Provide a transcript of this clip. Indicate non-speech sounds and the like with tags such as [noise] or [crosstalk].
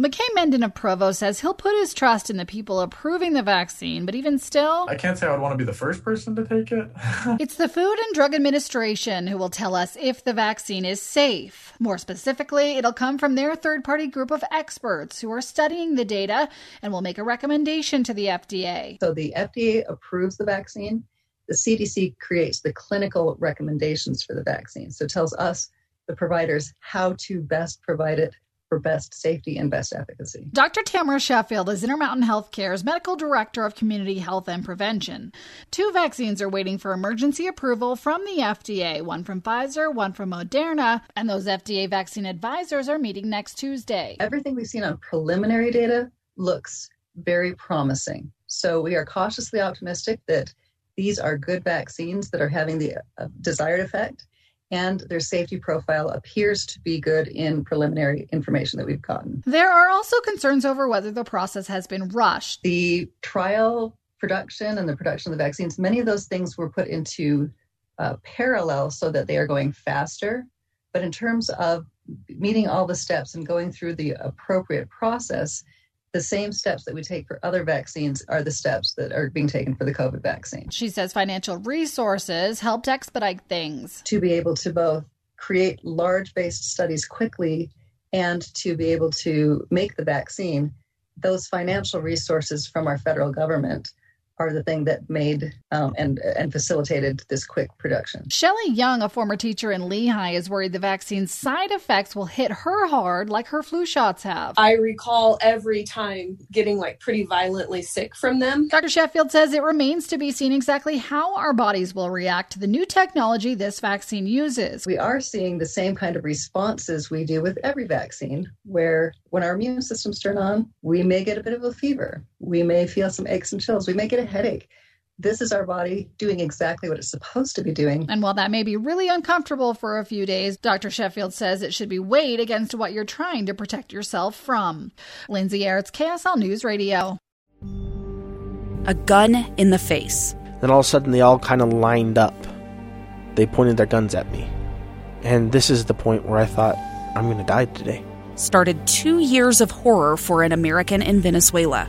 McKay Menden of Provo says he'll put his trust in the people approving the vaccine, but even still, I can't say I would want to be the first person to take it. [laughs] it's the Food and Drug Administration who will tell us if the vaccine is safe. More specifically, it'll come from their third party group of experts who are studying the data and will make a recommendation to the FDA. So the FDA approves the vaccine. The CDC creates the clinical recommendations for the vaccine. So it tells us, the providers, how to best provide it for best safety and best efficacy. Dr. Tamara Sheffield is Intermountain Healthcare's Medical Director of Community Health and Prevention. Two vaccines are waiting for emergency approval from the FDA, one from Pfizer, one from Moderna, and those FDA vaccine advisors are meeting next Tuesday. Everything we've seen on preliminary data looks very promising. So we are cautiously optimistic that these are good vaccines that are having the uh, desired effect and their safety profile appears to be good in preliminary information that we've gotten. There are also concerns over whether the process has been rushed. The trial production and the production of the vaccines, many of those things were put into uh, parallel so that they are going faster. But in terms of meeting all the steps and going through the appropriate process, the same steps that we take for other vaccines are the steps that are being taken for the COVID vaccine. She says financial resources helped expedite things. To be able to both create large based studies quickly and to be able to make the vaccine, those financial resources from our federal government are the thing that made um, and and facilitated this quick production. Shelley Young, a former teacher in Lehi, is worried the vaccine's side effects will hit her hard like her flu shots have. I recall every time getting like pretty violently sick from them. Dr. Sheffield says it remains to be seen exactly how our bodies will react to the new technology this vaccine uses. We are seeing the same kind of responses we do with every vaccine, where when our immune systems turn on, we may get a bit of a fever. We may feel some aches and chills. We may get a headache. This is our body doing exactly what it's supposed to be doing. And while that may be really uncomfortable for a few days, Dr. Sheffield says it should be weighed against what you're trying to protect yourself from. Lindsay Aerts, KSL News Radio. A gun in the face. Then all of a sudden, they all kind of lined up. They pointed their guns at me. And this is the point where I thought, I'm going to die today. Started two years of horror for an American in Venezuela.